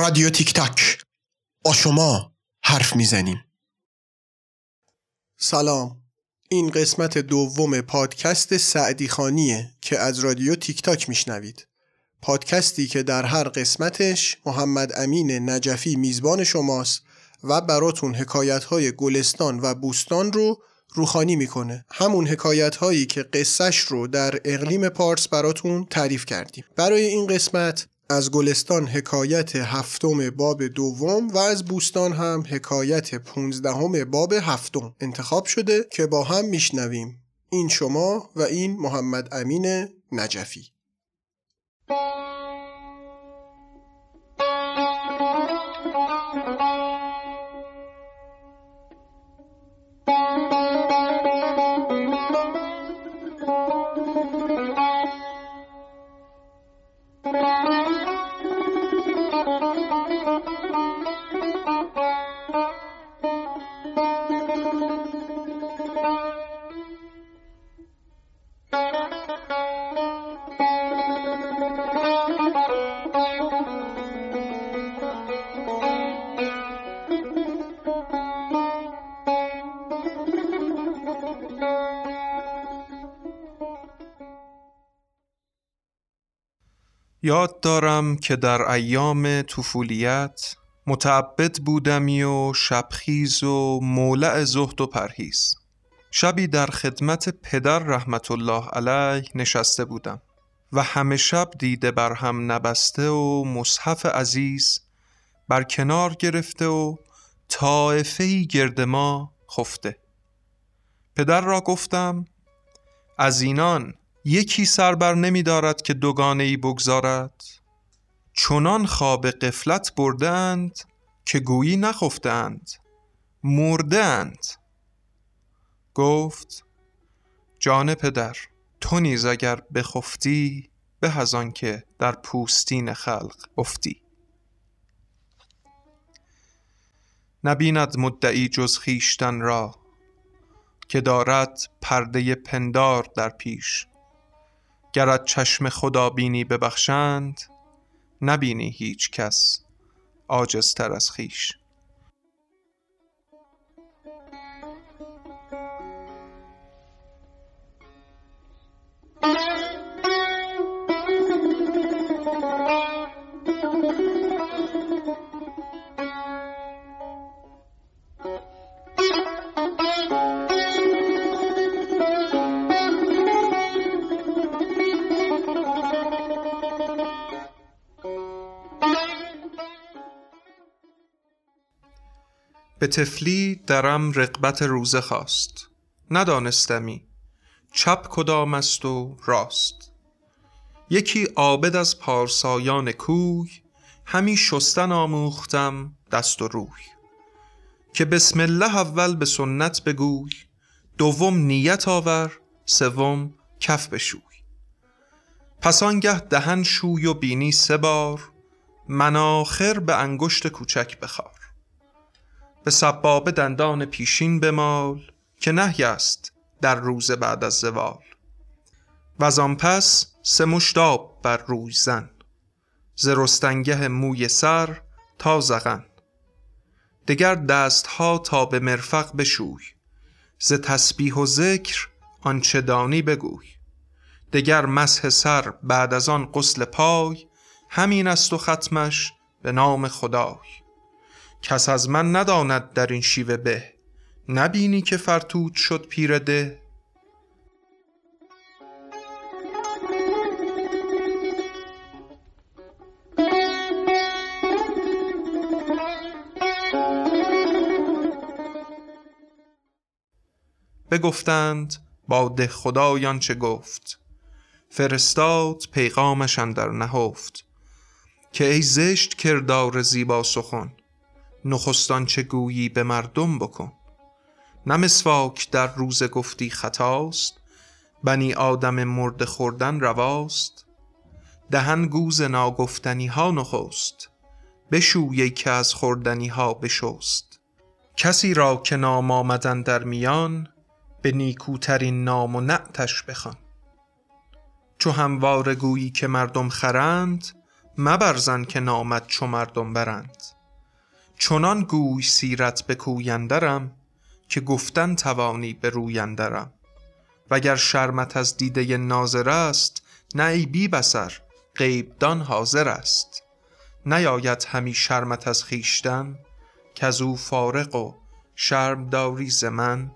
رادیو تیک تاک. با شما حرف می‌زنیم. سلام. این قسمت دوم پادکست سعدی خانیه که از رادیو تیک تاک میشنوید. پادکستی که در هر قسمتش محمد امین نجفی میزبان شماست و براتون حکایت های گلستان و بوستان رو روخانی می‌کنه. همون حکایت هایی که قصهش رو در اقلیم پارس براتون تعریف کردیم. برای این قسمت از گلستان حکایت هفتم باب دوم و از بوستان هم حکایت پونزدهم باب هفتم انتخاب شده که با هم میشنویم. این شما و این محمد امین نجفی. یاد دارم که در ایام طفولیت متعبد بودمی و شبخیز و مولع زهد و پرهیز. شبی در خدمت پدر رحمت الله علیه نشسته بودم و همه شب دیده بر هم نبسته و مصحف عزیز بر کنار گرفته و طائفهی گرد ما خفته. پدر را گفتم از اینان یکی سربر نمی دارد که دوگانه ای بگذارد؟ چنان خواب قفلت بردند که گویی نخفتند مردند. گفت جان پدر تو نیز اگر بخفتی به از که در پوستین خلق افتی. نبیند مدعی جز خیشتن را که دارد پرده پندار در پیش گرد چشم خدا بینی ببخشند نبینی هیچ کس عاجزتر از خیش. به تفلی درم رقبت روزه خواست. ندانستمی چپ کدام است و راست. یکی عابد از پارسایان کوی همی شستن آموختم دست و روی. که بسم الله اول به سنت بگوی دوم نیت آور سوم کف بشوی. پس آنگه دهن شوی و بینی سه بار من آخر به انگشت کوچک بخوار به سبابه دندان پیشین بمال که نهی است در روز بعد از زوال. و آن پس سه مشتاب بر روی زن ز رستنگه موی سر تا زغن. دگر دستها تا به مرفق بشوی ز تسبیح و ذکر آنچه دانی بگوی. دگر مسح سر بعد از آن غسل پای همین است و ختمش به نام خدای. کس از من نداند در این شیوه به. نبینی که فرتود شد پیر ده بگفتند با ده خدایان چه گفت؟ فرستاد پیغامش در نهفت. که ای زشت کردار زیبا سخن. نخستان چه گویی به مردم بکن. نه مسواک در روز گفتی خطاست بنی آدم مرد خوردن رواست. دهن گوز ناگفتنی ها نخست بشویی که از خوردنی ها بشست. کسی را که نام آمدن در میان به نیکوترین نام و نعتش بخوان. چو همواره گویی که مردم خرند مبرزن که نامد چو مردم برند. چنان گوی سیرت به کویندرم که گفتن توانی به رویندرم وگر شرمت از دیده ناظر است نه ای بی بسر غیبدان حاضر است. نیاید همی شرمت از خیشتن که او فارق و شرم داری ز من.